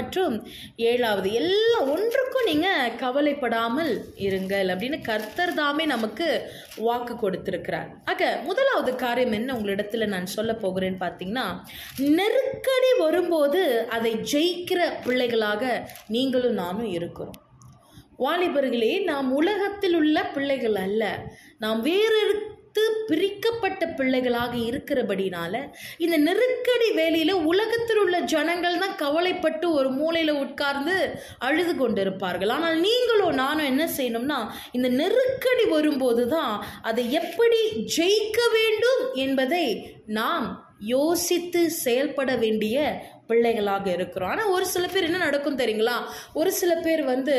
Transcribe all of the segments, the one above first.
மற்றும் ஏழாவது எல்லா ஒன்றுக்கும் நீங்கள் கவலைப்படாமல் இருங்கள் அப்படின்னு கர்த்தர் தாமே நமக்கு வாக்கு கொடுத்துருக்கிறார். ஆக முதலாவது காரியம் என்ன உங்களிடத்தில் நான் சொல்ல போகிறேன்னு பார்த்தீங்கன்னா நெருக்கடி வரும்போது அதை ஜெயிக்கிற பிள்ளைகளாக நீங்களும் நானும் இருக்கிறோம். வாலிபர்களே நாம் உலகத்தில் உள்ள பிள்ளைகள் அல்ல. நாம் வேறெடுத்து பிரிக்கப்பட்ட பிள்ளைகளாக இருக்கிறபடினால இந்த நெருக்கடி வேலையில உலகத்தில் உள்ள ஜனங்கள் தான் கவலைப்பட்டு ஒரு மூலையில உட்கார்ந்து அழுது கொண்டிருப்பார்கள். ஆனால் நீங்களும் நானும் என்ன செய்யணும்னா இந்த நெருக்கடி வரும்போது தான் அதை எப்படி ஜெயிக்க வேண்டும் என்பதை நாம் யோசித்து செயல்பட வேண்டிய பிள்ளைகளாக இருக்கிறோம். ஆனால் ஒரு சில பேர் என்ன நடக்கும் தெரியுங்களா? ஒரு சில பேர் வந்து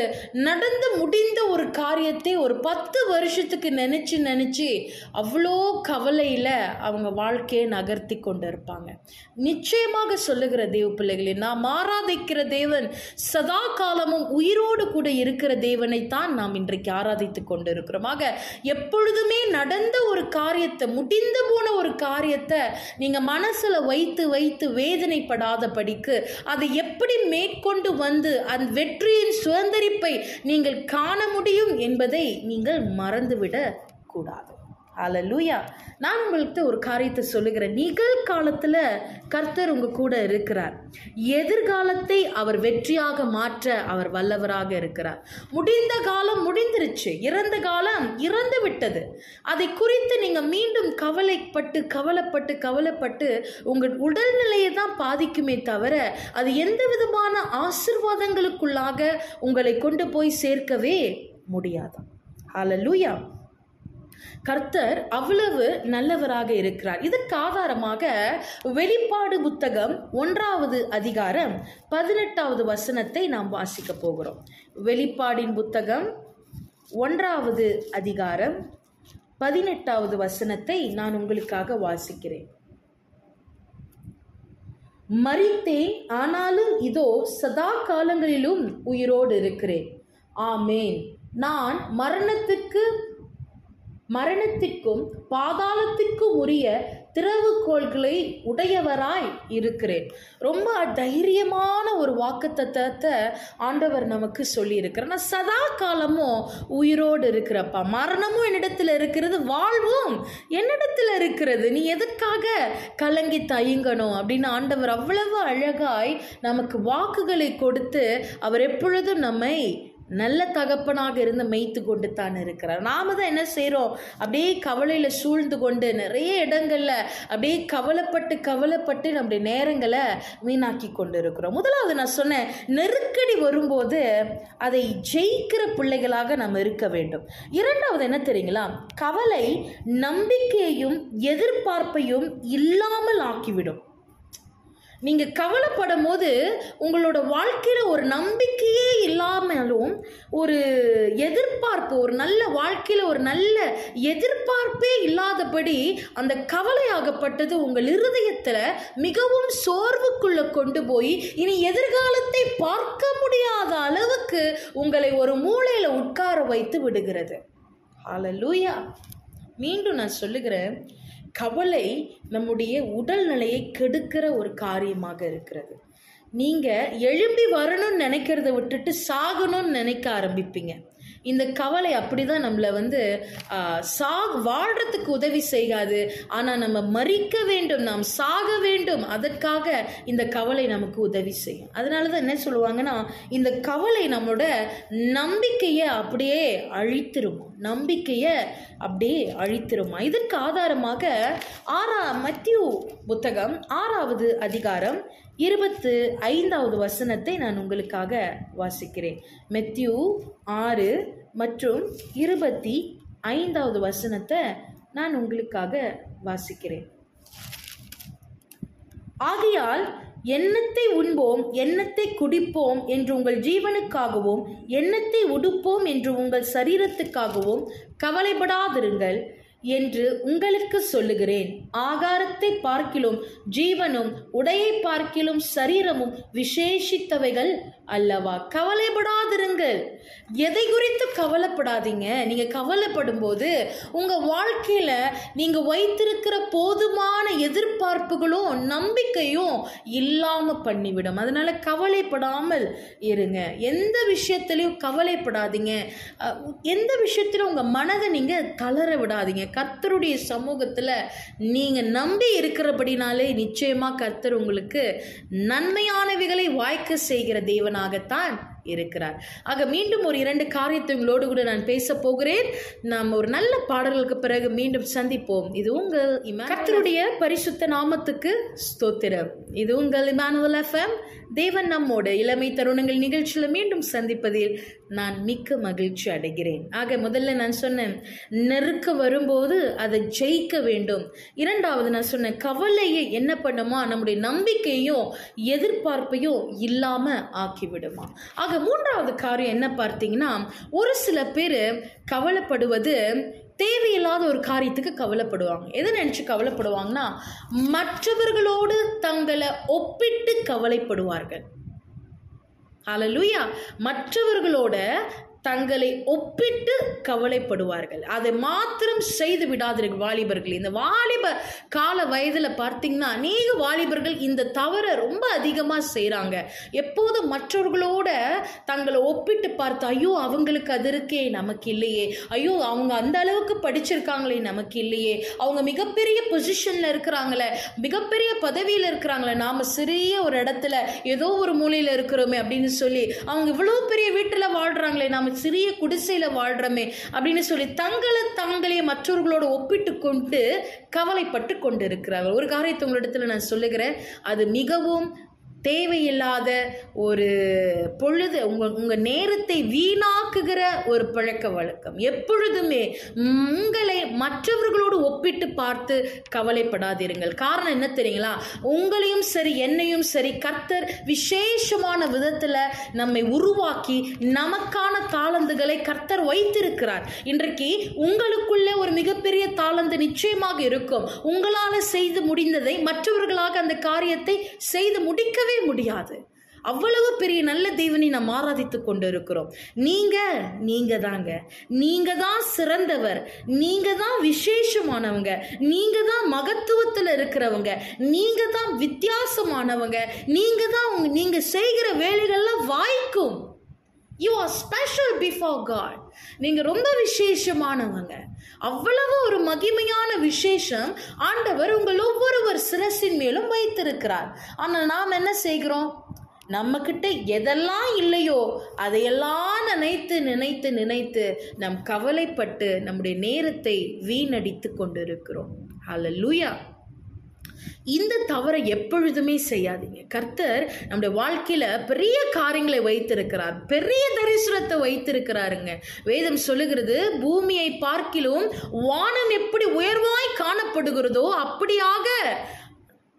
நடந்து முடிந்த ஒரு காரியத்தை ஒரு பத்து வருஷத்துக்கு நினச்சி நினச்சி அவ்வளோ கவலையில் அவங்க வாழ்க்கையை நகர்த்தி கொண்டு இருப்பாங்க நிச்சயமாக சொல்லுகிற தேவ பிள்ளைகளே நாம் ஆராதிக்கிற தேவன் சதா காலமும் உயிரோடு கூட இருக்கிற தேவனை தான் நாம் இன்றைக்கு ஆராதித்து கொண்டு இருக்கிறோம் ஆக எப்பொழுதுமே நடந்த ஒரு காரியத்தை முடிந்து போன ஒரு காரியத்தை நீங்கள் மனசில் வைத்து வைத்து வேதனைப்படாதபடி படிக்கு. அதை எப்படி மேற்கொண்டு வந்து அந்த வெற்றியின் சுதந்திரிப்பை நீங்கள் காண முடியும் என்பதை நீங்கள் மறந்துவிட கூடாது. ஹalleluya நான் உங்கள்கிட்ட ஒரு காரியத்தை சொல்லுகிறேன். நிகழ்காலத்தில் கர்த்தர் உங்க கூட இருக்கிறார். எதிர்காலத்தை அவர் வெற்றியாக மாற்ற அவர் வல்லவராக இருக்கிறார். முடிந்த காலம் முடிந்துருச்சு. இறந்த காலம் இறந்து விட்டது. அதை குறித்து நீங்கள் மீண்டும் கவலைப்பட்டு கவலைப்பட்டு கவலைப்பட்டு உங்கள் உடல்நிலையை தான் பாதிக்குமே தவிர அது எந்த விதமான ஆசிர்வாதங்களுக்குள்ளாக உங்களை கொண்டு போய் சேர்க்கவே முடியாது. லூயா கர்த்தர் அவ்வளவு நல்லவராக இருக்கிறார். இதற்கு ஆதாரமாக வெளிப்பாடு புத்தகம் ஒன்றாவது அதிகாரம் பதினெட்டாவது வசனத்தை நாம் வாசிக்க போகிறோம். வெளிப்பாடின் புத்தகம் ஒன்றாவது அதிகாரம் பதினெட்டாவது வசனத்தை நான் உங்களுக்காக வாசிக்கிறேன். மறித்தேன் ஆனாலும் இதோ சதா காலங்களிலும் உயிரோடு இருக்கிறேன். ஆமேன். நான் மரணத்துக்கு மரணத்திற்கும் பாதாளத்திற்கும் உரிய திறவுகோள்களை உடையவராய் இருக்கிறேன். ரொம்ப தைரியமான ஒரு வாக்கு தத்துவத்தை ஆண்டவர் நமக்கு சொல்லியிருக்கிறார். நான் சதா காலமும் உயிரோடு இருக்கிறப்பா மரணமும் என்னிடத்தில் இருக்கிறது வாழ்வும் என்னிடத்தில் இருக்கிறது நீ எதற்காக கலங்கி தயங்கணும் அப்படின்னு ஆண்டவர் அவ்வளவு அழகாய் நமக்கு வாக்குகளை கொடுத்து அவர் எப்பொழுதும் நம்மை நல்ல தகப்பனாக இருந்து மெய்த்து கொண்டு தான் இருக்கிறார். நாம தான் என்ன செய்கிறோம் அப்படியே கவலையில் சூழ்ந்து கொண்டு நிறைய இடங்களில் அப்படியே கவலைப்பட்டு கவலைப்பட்டு நம்முடைய நேரங்களை வீணாக்கி கொண்டு இருக்கிறோம் முதலாவது நான் சொன்னேன் நெருக்கடி வரும்போது அதை ஜெயிக்கிற பிள்ளைகளாக நம்ம இருக்க வேண்டும். இரண்டாவது என்ன தெரியுங்களா? கவலை நம்பிக்கையையும் எதிர்பார்ப்பையும் இல்லாமல் ஆக்கிவிடும். நீங்கள் கவலைப்படும் போது உங்களோட வாழ்க்கையில் ஒரு நம்பிக்கையே இல்லாமலும் ஒரு எதிர்பார்ப்பு ஒரு நல்ல வாழ்க்கையில் ஒரு நல்ல எதிர்பார்ப்பே இல்லாதபடி அந்த கவலையாகப்பட்டது உங்கள் இருதயத்தில் மிகவும் சோர்வுக்குள்ளே கொண்டு போய் இனி எதிர்காலத்தை பார்க்க முடியாத அளவுக்கு உங்களை ஒரு மூலையில் உட்கார வைத்து விடுகிறது. ஹalleluya. மீண்டும் நான் சொல்லுகிறேன் கவலை நம்முடைய உடல் நிலையை கெடுக்கிற ஒரு காரியமாக இருக்கிறது. நீங்கள் எழும்பி வரணும்னு நினைக்கிறத விட்டுட்டு சாகணும்னு நினைக்க ஆரம்பிப்பீங்க. இந்த கவலை அப்படி தான் நம்மளை வந்து சா வாழ்கிறதுக்கு உதவி செய்யாது. ஆனால் நம்ம மறிக்க வேண்டும் நாம் சாக வேண்டும். அதற்காக இந்த கவலை நமக்கு உதவி செய்யும். அதனால தான் என்ன சொல்லுவாங்கன்னா இந்த கவலை நம்மளோட நம்பிக்கையை அப்படியே அழித்திருமா? நம்பிக்கையை அப்படியே அழித்திருமா? இதற்கு ஆதாரமாக ஆறா மத்தியூ புத்தகம் ஆறாவது அதிகாரம் இருபத்து ஐந்தாவது வசனத்தை நான் உங்களுக்காக வாசிக்கிறேன். மெத்யூ ஆறு மற்றும் இருபத்தி ஐந்தாவது வசனத்தை நான் உங்களுக்காக வாசிக்கிறேன். ஆகையால் எண்ணத்தை உண்போம் எண்ணத்தை குடிப்போம் என்று உங்கள் ஜீவனுக்காகவும் எண்ணத்தை உடுப்போம் என்று உங்கள் சரீரத்துக்காகவும் கவலைப்படாதிருங்கள். என்று உங்களுக்கு சொல்லுகிறேன். ஆகாரத்தை பார்க்கிலும் ஜீவனும் உடையை பார்க்கிலும் சரீரமும் விசேஷித்தவைகள் அல்லவா? கவலைப்படாதிருங்கள். எதை குறித்து கவலைப்படாதீங்க? நீங்கள் கவலைப்படும் போது உங்கள் வாழ்க்கையில் நீங்கள் வைத்திருக்கிற போதுமான எதிர்பார்ப்புகளும் நம்பிக்கையும் இல்லாமல் பண்ணிவிடும். அதனால் கவலைப்படாமல் இருங்க. எந்த விஷயத்துலையும் கவலைப்படாதீங்க. எந்த விஷயத்திலும் உங்கள் மனதை நீங்கள் தளர விடாதீங்க. கர்த்தருடைய சமூகத்தில் நீங்கள் நம்பி இருக்கிறபடினாலே நிச்சயமாக கர்த்தர் உங்களுக்கு நன்மையானவைகளை வாய்க்க செய்கிற ஒருவனாகத்தான் இருக்கிறார். ஆக மீண்டும் ஒரு இரண்டு காரியத்தை உங்களோடு கூட நான் பேச போகிறேன். நாம் ஒரு நல்ல பாடல்களுக்கு பிறகு மீண்டும் சந்திப்போம். இது உங்கள் கர்த்தருடைய பரிசுத்த நாமத்துக்கு ஸ்தோத்திரம். இது உங்கள் இமானுவல் எஃப்எம் தேவன் நம்மோட இளமை தருணங்கள் நிகழ்ச்சியில் மீண்டும் சந்திப்பதில் நான் மிக்க மகிழ்ச்சி அடைகிறேன். ஆக முதல்ல நான் சொன்னேன் நெருக்க வரும்போது அதை ஜெயிக்க வேண்டும். இரண்டாவது நான் சொன்னேன் கவலையை என்ன பண்ணுமா? நம்முடைய நம்பிக்கையும் எதிர்பார்ப்பையும் இல்லாமல் ஆக்கிவிடுமா? ஆக மூன்றாவது காரியம் என்ன பார்த்தீங்கன்னா ஒரு சில பேர் கவலைப்படுவது தேவையில்லாத ஒரு காரியத்துக்கு கவலைப்படுவாங்க. எதை நினச்சி கவலைப்படுவாங்கன்னா மற்றவர்களோடு தங்களை ஒப்பிட்டு கவலைப்படுவார்கள். ஹalleluya மற்றவர்களோட தங்களை ஒப்பிட்டு கவலைப்படுவார்கள். அதை மாத்திரம் செய்து விடாதீர்கள் வாலிபர்கள். இந்த வாலிப கால வயதில் பார்த்தீங்கன்னா அநேக வாலிபர்கள் இந்த தவறை ரொம்ப அதிகமாக செய்கிறாங்க எப்போதும் மற்றவர்களோட தங்களை ஒப்பிட்டு பார்த்து ஐயோ அவங்களுக்கு அது இருக்கே நமக்கு இல்லையே. ஐயோ அவங்க அந்த அளவுக்கு படிச்சிருக்காங்களே நமக்கு இல்லையே. அவங்க மிகப்பெரிய பொசிஷனில் இருக்கிறாங்களே மிகப்பெரிய பதவியில் இருக்கிறாங்களே. நாம் சிறிய ஒரு இடத்துல ஏதோ ஒரு மூலையில் இருக்கிறோமே அப்படின்னு சொல்லி அவங்க இவ்வளோ பெரிய வீட்டில் வாழ்கிறாங்களே நாம் சிறிய குடிசையில் வாழ்கிறோமே அப்படின்னு சொல்லி தங்களை தாங்களே மற்றவர்களோடு ஒப்பிட்டு கொண்டு கவலைப்பட்டு கொண்டு இருக்கிறார்கள் ஒரு காரியத்தை உங்களிடத்தில் நான் சொல்லுகிறேன். அது மிகவும் தேவையில்லாத ஒரு பொழுது உங்கள் உங்கள் நேரத்தை வீணாக்குகிற ஒரு பழக்க வழக்கம். எப்பொழுதுமே உங்களை மற்றவர்களோடு ஒப்பிட்டு பார்த்து கவலைப்படாதிருங்கள் காரணம் என்ன தெரியுங்களா? உங்களையும் சரி என்னையும் சரி கர்த்தர் விசேஷமான விதத்துல நம்மை உருவாக்கி நமக்கான தாளந்துகளை கர்த்தர் வைத்திருக்கிறார். இன்றைக்கு உங்களுக்குள்ளே ஒரு மிகப்பெரிய தாளந்து நிச்சயமாக இருக்கும். உங்களால் செய்து முடிந்ததை மற்றவர்களாக அந்த காரியத்தை செய்து முடிக்கவே முடியாது. அவ்வளவு பெரிய நல்ல தேவனை நாம் ஆராதித்து கொண்டு இருக்கிறோம் நீங்க நீங்க தாங்க. நீங்க தான் சிறந்தவர். நீங்க தான் விசேஷமானவங்க. நீங்க தான் மகத்துவத்தில் இருக்கிறவங்க. நீங்க தான் வித்தியாசமானவங்க. நீங்க தான் நீங்க செய்கிற வேலைகள்லாம் வாய்க்கும். You are special before God நீங்கள் ரொம்ப விசேஷமானவங்க. அவ்வளவு ஒரு மகிமையான விசேஷம் ஆண்டவர் உங்கள் ஒவ்வொருவர் சிரசின் மேலும் வைத்திருக்கிறார். ஆனால் நாம் என்ன செய்கிறோம்? நம்மக்கிட்ட எதெல்லாம் இல்லையோ அதையெல்லாம் நினைத்து நினைத்து நினைத்து நம் கவலைப்பட்டு நம்முடைய நேரத்தை வீணடித்து கொண்டிருக்கிறோம். லூயா இந்த தவறை எப்பொழுதுமே செய்யாதீங்க. கர்த்தர் நம்முடைய வாழ்க்கையில பெரிய காரியங்களை வைத்திருக்கிறார். பெரிய தரிசனத்தை வைத்திருக்கிறாருங்க. வேதம் சொல்லுகிறது பூமியை பார்க்கிலும் வானம் எப்படி உயர்வாய் காணப்படுகிறதோ அப்படியாக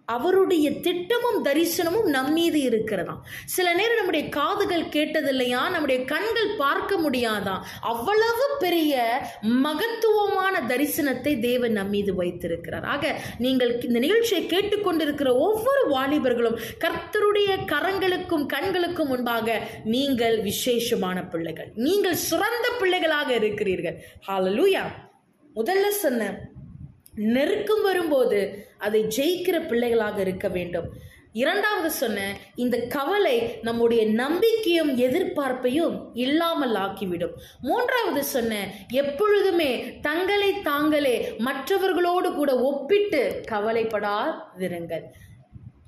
அவருடைய திட்டமும் தரிசனமும் நம் மீது இருக்கிறதாம். சில நேரம் நம்முடைய காதுகள் கேட்டதில்லையா? நம்முடைய கண்கள் பார்க்க முடியாதான் அவ்வளவு பெரிய மகத்துவமான தரிசனத்தை தேவன் நம் மீது வைத்திருக்கிறார். ஆக நீங்கள் இந்த நிகழ்ச்சியை கேட்டுக்கொண்டிருக்கிற ஒவ்வொரு வாலிபர்களும் கர்த்தருடைய கரங்களுக்கும் கண்களுக்கும் முன்பாக நீங்கள் விசேஷமான பிள்ளைகள். நீங்கள் சிறந்த பிள்ளைகளாக இருக்கிறீர்கள். ஹாலலூயா முதல்ல சொன்ன நெருக்கம் வரும்போது அதை ஜெயிக்கிற பிள்ளைகளாக இருக்க வேண்டும். இரண்டாவது சொன்ன இந்த கவலை நம்முடைய நம்பிக்கையும் எதிர்பார்ப்பையும் இல்லாமல் ஆக்கிவிடும். மூன்றாவது சொன்ன எப்பொழுதுமே தங்களை தாங்களே மற்றவர்களோடு கூட ஒப்பிட்டு கவலைப்படாதிருங்கள்.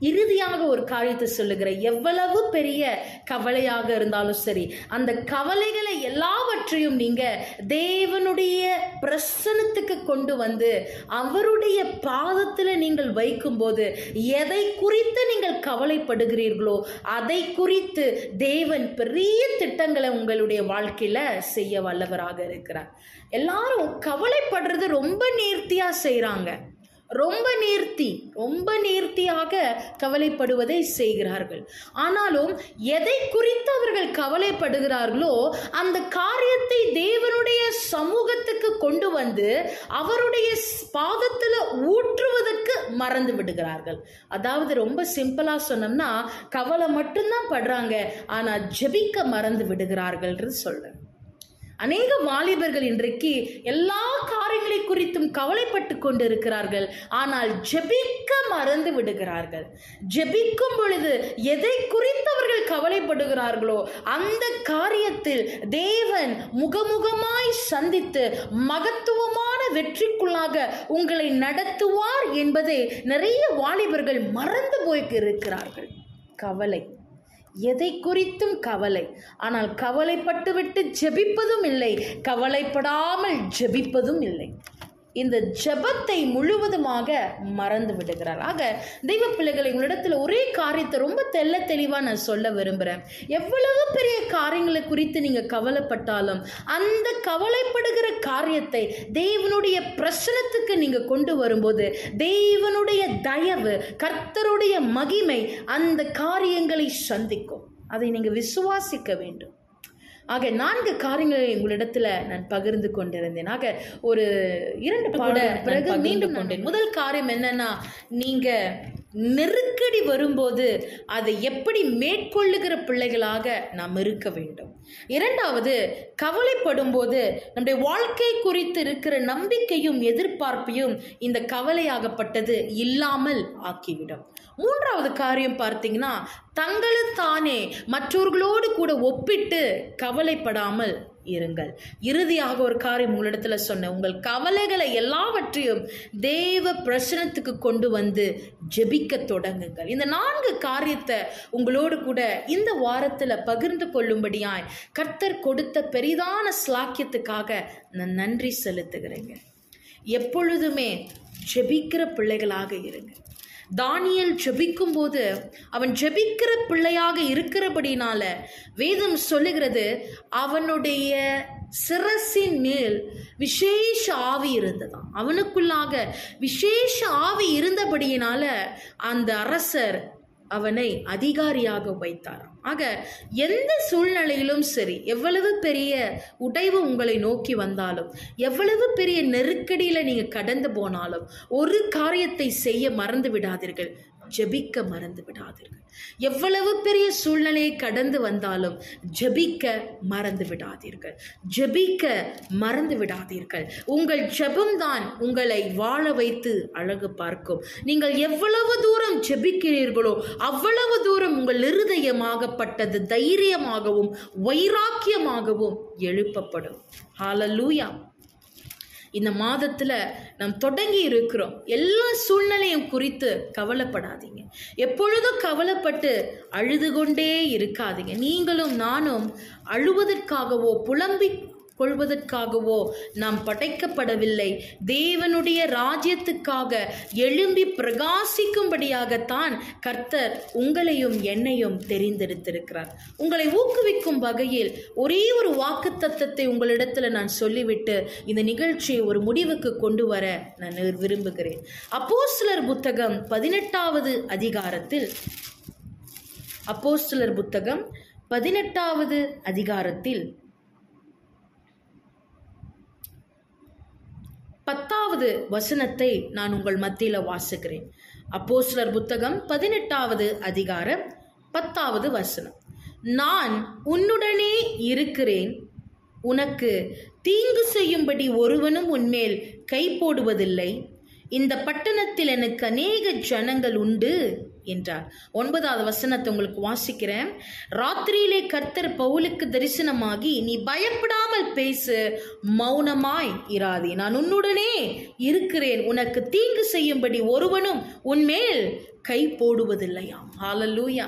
இறுதியாக ஒரு காரியத்தை சொல்லுகிற எவ்வளவு பெரிய கவலையாக இருந்தாலும் சரி அந்த கவலைகளை எல்லாவற்றையும் நீங்க தேவனுடைய பிரசனத்துக்கு கொண்டு வந்து அவருடைய பாதத்தில் நீங்கள் வைக்கும்போது எதை குறித்து நீங்கள் கவலைப்படுகிறீர்களோ அதை குறித்து தேவன் பெரிய திட்டங்களை உங்களுடைய வாழ்க்கையில செய்ய வல்லவராக இருக்கிறார். எல்லாரும் கவலைப்படுறது ரொம்ப நேர்த்தியா செய்கிறாங்க ரொம்ப நேர்த்தி ரொம்ப நேர்த்தியாக கவலைப்படுவதை செய்கிறார்கள். ஆனாலும் எதை குறித்து அவர்கள் கவலைப்படுகிறார்களோ அந்த காரியத்தை தேவனுடைய சமூகத்துக்கு கொண்டு வந்து அவருடைய பாதத்தில் ஊற்றுவதற்கு மறந்து விடுகிறார்கள். அதாவது ரொம்ப சிம்பிளாக சொன்னோம்னா கவலை மட்டும்தான் படுறாங்க ஆனால் ஜெபிக்க மறந்து விடுகிறார்கள் சொல்றேன். அநேக வாலிபர்கள் இன்றைக்கு எல்லா காரியங்களை குறித்தும் கவலைப்பட்டு கொண்டிருக்கிறார்கள். ஆனால் ஜெபிக்க மறந்து விடுகிறார்கள். ஜெபிக்கும் பொழுது எதை குறித்து அவர்கள் கவலைப்படுகிறார்களோ அந்த காரியத்தில் தேவன் முகமுகமாய் சந்தித்து மகத்துவமான வெற்றிக்குள்ளாக உங்களை நடத்துவார் என்பதை நிறைய வாலிபர்கள் மறந்து போய் இருக்கிறார்கள் கவலை. எதை குறித்தும் கவலை. ஆனால் கவலைப்பட்டுவிட்டு ஜெபிப்பதும் இல்லை. கவலைப்படாமல் ஜெபிப்பதும் இல்லை. இந்த ஜெபத்தை முழுவதுமாக மறந்து விடுகிறார். ஆக தெய்வ பிள்ளைகளை உங்களிடத்தில் ஒரே காரியத்தை ரொம்ப தெள்ள தெளிவாக நான் சொல்ல விரும்புகிறேன் எவ்வளவு பெரிய காரியங்களை குறித்து நீங்கள் கவலைப்பட்டாலும் அந்த கவலைப்படுகிற காரியத்தை தேவனுடைய பிரசனத்துக்கு நீங்கள் கொண்டு வரும்போது தேவனுடைய தயவு கர்த்தருடைய மகிமை அந்த காரியங்களை சந்திக்கும். அதை நீங்கள் விசுவாசிக்க வேண்டும். ஆக நான்கு காரியங்களை உங்களிடத்துல நான் பகிர்ந்து கொண்டிருந்தேன். ஆக ஒரு இரண்டு பாட பிறகு மீண்டும் கொண்டேன். முதல் காரியம் என்னன்னா நீங்க நெருக்கடி வரும்போது அதை எப்படி மேற்கொள்ளுகிற பிள்ளைகளாக நாம் இருக்க வேண்டும். இரண்டாவது கவலைப்படும் போது நம்முடைய வாழ்க்கை குறித்து இருக்கிற நம்பிக்கையும் எதிர்பார்ப்பையும் இந்த கவலையாகப்பட்டது இல்லாமல் ஆக்கிவிடும். மூன்றாவது காரியம் பார்த்தீங்கன்னா தங்களை தானே மற்றவர்களோடு கூட ஒப்பிட்டு கவலைப்படாமல் இருங்கள். இறுதியாக ஒரு காரியம் உங்களிடத்துல சொன்னேன். உங்கள் கவலைகளை எல்லாவற்றையும் தேவ பிரசனத்துக்கு கொண்டு வந்து ஜெபிக்க தொடங்குங்கள். இந்த நான்கு காரியத்தை உங்களோடு கூட இந்த வாரத்தில் பகிர்ந்து கொள்ளும்படியாய் கர்த்தர் கொடுத்த பெரிதான ஸ்லாக்கியத்துக்காக நான் நன்றி செலுத்துகிறேங்க. எப்பொழுதுமே ஜெபிக்கிற பிள்ளைகளாக இருங்க. தானியல் ஜெபிக்கும் போது அவன் ஜெபிக்கிற பிள்ளையாக இருக்கிறபடினால வேதம் சொல்லுகிறது அவனுடைய சிரசின் மேல் விசேஷ ஆவி இருந்ததாம். அவனுக்குள்ளாக விசேஷ ஆவி இருந்தபடியினால அந்த அரசர் அவனை அதிகாரியாக வைத்தாராம். ஆக எந்த சூழ்நிலையிலும் சரி எவ்வளவு பெரிய உடைவு உங்களை நோக்கி வந்தாலும் எவ்வளவு பெரிய நெருக்கடியில் நீங்கள் கடந்து போனாலும் ஒரு காரியத்தை செய்ய மறந்து விடாதீர்கள். ஜெபிக்க மறந்து விடாதீர்கள் எவ்வளவு பெரிய சூழ்நிலையை கடந்து வந்தாலும் ஜெபிக்க மறந்து விடாதீர்கள் ஜெபிக்க மறந்து விடாதீர்கள் உங்கள் ஜெபம்தான் உங்களை வாழ வைத்து அழகு பார்க்கும். நீங்கள் எவ்வளவு தூரம் ஜெபிக்கிறீர்களோ அவ்வளவு தூரம் உங்கள் இருதயமாகப்பட்டது தைரியமாகவும் வைராக்கியமாகவும் எழுப்பப்படும். ஹாலலூயா இந்த மாதத்தில் நாம் தொடங்கி இருக்கிறோம். எல்லா சூழ்நிலையும் குறித்து கவலைப்படாதீங்க. எப்பொழுதும் கவலைப்பட்டு அழுது கொண்டே இருக்காதீங்க. நீங்களும் நானும் அழுவதற்காகவோ புலம்பி கொள்வதற்காகவோ நாம் படைக்கப்படவில்லை. தேவனுடைய ராஜ்யத்துக்காக எழும்பி பிரகாசிக்கும்படியாகத்தான் கர்த்தர் உங்களையும் என்னையும் தெரிந்தெடுத்திருக்கிறார் உங்களை ஊக்குவிக்கும் வகையில் ஒரே ஒரு வாக்கு தத்தத்தை உங்களிடத்துல நான் சொல்லிவிட்டு இந்த நிகழ்ச்சியை ஒரு முடிவுக்கு கொண்டு வர நான் விரும்புகிறேன். அப்போஸ்தலர் புத்தகம் பதினெட்டாவது அதிகாரத்தில் அப்போஸ்தலர் புத்தகம் பதினெட்டாவது அதிகாரத்தில் பத்தாவது வசனத்தை நான் உங்கள் மத்தியில் வாசிக்கிறேன். அப்போஸ்லர் புத்தகம் பதினெட்டாவது அதிகாரம் பத்தாவது வசனம். நான் உன்னுடனே இருக்கிறேன். உனக்கு தீங்கு செய்யும்படி ஒருவனும் உன்மேல் கை போடுவதில்லை. இந்த பட்டணத்தில் எனக்கு அநேக ஜனங்கள் உண்டு என்றார். ஒன்பதாவது வசனத்தை உங்களுக்கு வாசிக்கிறேன். ராத்திரியிலே கர்த்தர் பவுலுக்கு தரிசனமாகி நீ பயப்படாமல் பேசு மௌனமாய் இராதே. நான் உன்னுடனே இருக்கிறேன். உனக்கு தீங்கு செய்யும்படி ஒருவனும் உன்மேல் கை போடுவதில்லையாம். ஹalleluya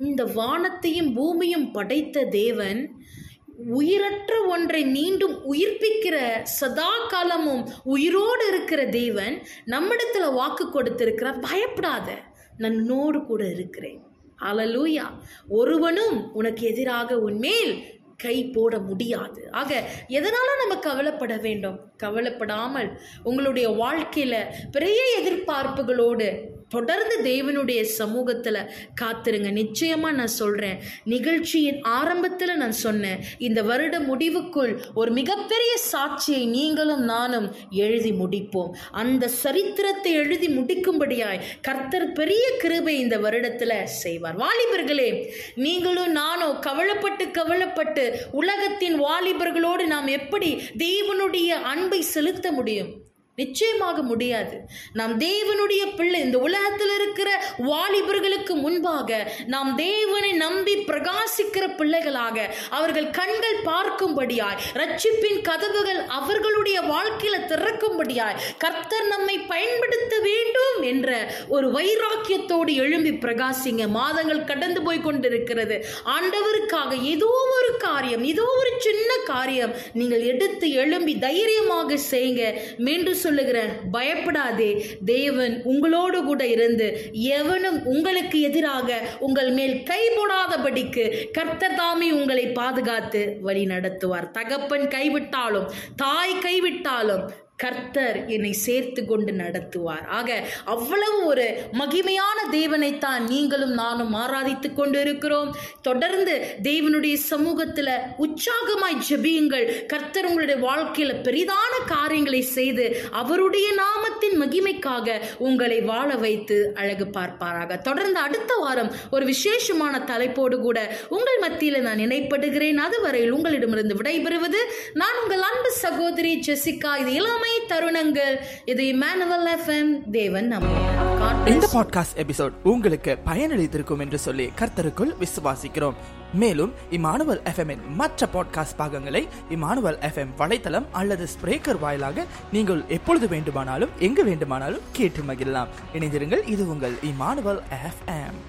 இந்த வானத்தையும் பூமியும் படைத்த தேவன் உயிரற்ற ஒன்றை மீண்டும் உயிர்ப்பிக்கிற சதா காலமும் உயிரோடு இருக்கிற தேவன் நம்மிடத்துல வாக்கு கொடுத்திருக்கிறார். பயப்படாத நன்னோடு கூட இருக்கிறேன். அலலூயா ஒருவனும் உனக்கு எதிராக உன்மேல் கை போட முடியாது. ஆக எதனால நம்ம கவலைப்பட வேண்டும்? கவலைப்படாமல் உங்களுடைய வாழ்க்கையில பெரிய எதிர்பார்ப்புகளோடு தொடர்ந்து தேவனுடைய சமூகத்தில் காத்துருங்க. நிச்சயமாக நான் சொல்கிறேன் நிகழ்ச்சியின் ஆரம்பத்தில் நான் சொன்னேன். இந்த வருட முடிவுக்குள் ஒரு மிகப்பெரிய சாட்சியை நீங்களும் நானும் எழுதி முடிப்போம். அந்த சரித்திரத்தை எழுதி முடிக்கும்படியாய் கர்த்தர் பெரிய கிருபை இந்த வருடத்தில் செய்வார். வாலிபர்களே நீங்களும் நானும் கவலைப்பட்டு கவலைப்பட்டு உலகத்தின் வாலிபர்களோடு நாம் எப்படி தேவனுடைய அன்பை செலுத்த முடியும்? நிச்சயமாக முடியாது. நாம் தேவனுடைய பிள்ளை இந்த உலகத்தில் இருக்கிற வாலிபர்களுக்கு முன்பாக நாம் தேவனை நம்பி பிரகாசிக்கிற பிள்ளைகளாக அவர்கள் கண்கள் பார்க்கும்படியாய் ரட்சிப்பின் கதவுகள் அவர்களுடைய வாழ்க்கையில திறக்கும்படியாய் கர்த்தர் நம்மை பயன்படுத்த வேண்டும் என்ற ஒரு வைராக்கியத்தோடு எழும்பி பிரகாசிங்க. மாதங்கள் கடந்து போய் கொண்டிருக்கிறது. ஆண்டவருக்காக ஏதோ ஒரு காரியம் ஏதோ ஒரு சின்ன காரியம் நீங்கள் எடுத்து எழும்பி தைரியமாக செய்யுங்க. மீண்டும் சொல்லுகிறேன். பயப்படாதே. தேவன் உங்களோடு கூட இருந்து எவனும் உங்களுக்கு எதிராக உங்கள் மேல் கை போடாதபடிக்கு கர்த்தர் தாமே உங்களை பாதுகாத்து வழி நடத்துவார். தகப்பன் கைவிட்டாலும் தாய் கைவிட்டாலும் கர்த்தர் என்னை சேர்த்து கொண்டு நடத்துவார். ஆக அவ்வளவு ஒரு மகிமையான தேவனைத்தான் நீங்களும் நானும் ஆராதித்து கொண்டு இருக்கிறோம் தொடர்ந்து தேவனுடைய சமூகத்தில் உற்சாகமாய் ஜெபியுங்கள். கர்த்தர் உங்களுடைய வாழ்க்கையில் பெரிதான காரியங்களை செய்து அவருடைய நாமத்தின் மகிமைக்காக உங்களை வாழ வைத்து அழகு பார்ப்பாராக. தொடர்ந்து அடுத்த வாரம் ஒரு விசேஷமான தலைப்போடு கூட உங்கள் மத்தியில் நான் நினைப்படுகிறேன் அதுவரையில் உங்களிடமிருந்து விடைபெறுவது நான் உங்கள் அன்பு சகோதரி ஜெசிகா. இது இளமை தருணங்கள். இது இமானுவல் எஃப்எம் தேவன் நம்ம இந்த பாட்காஸ்ட் எபிசோட் உங்களுக்கு பயனளித்திருக்கும் என்று சொல்லி கர்த்தருக்குள் விசுவாசிக்கிறோம். மேலும் இமானுவல் எஃப்எம்மின் மற்ற பாட்காஸ்ட் பாகங்களை இமானுவல் எஃப்எம் வலைத்தளம் அல்லது ஸ்பிரேக்கர் வாயிலாக நீங்கள் எப்பொழுது வேண்டுமானாலும் எங்கு வேண்டுமானாலும் கேட்டு மகிழலாம். இணைந்திருங்கள் இது உங்கள் Emmanuel FM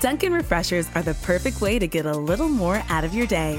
Dunkin' Refreshers are the perfect way to get a little more out of your day.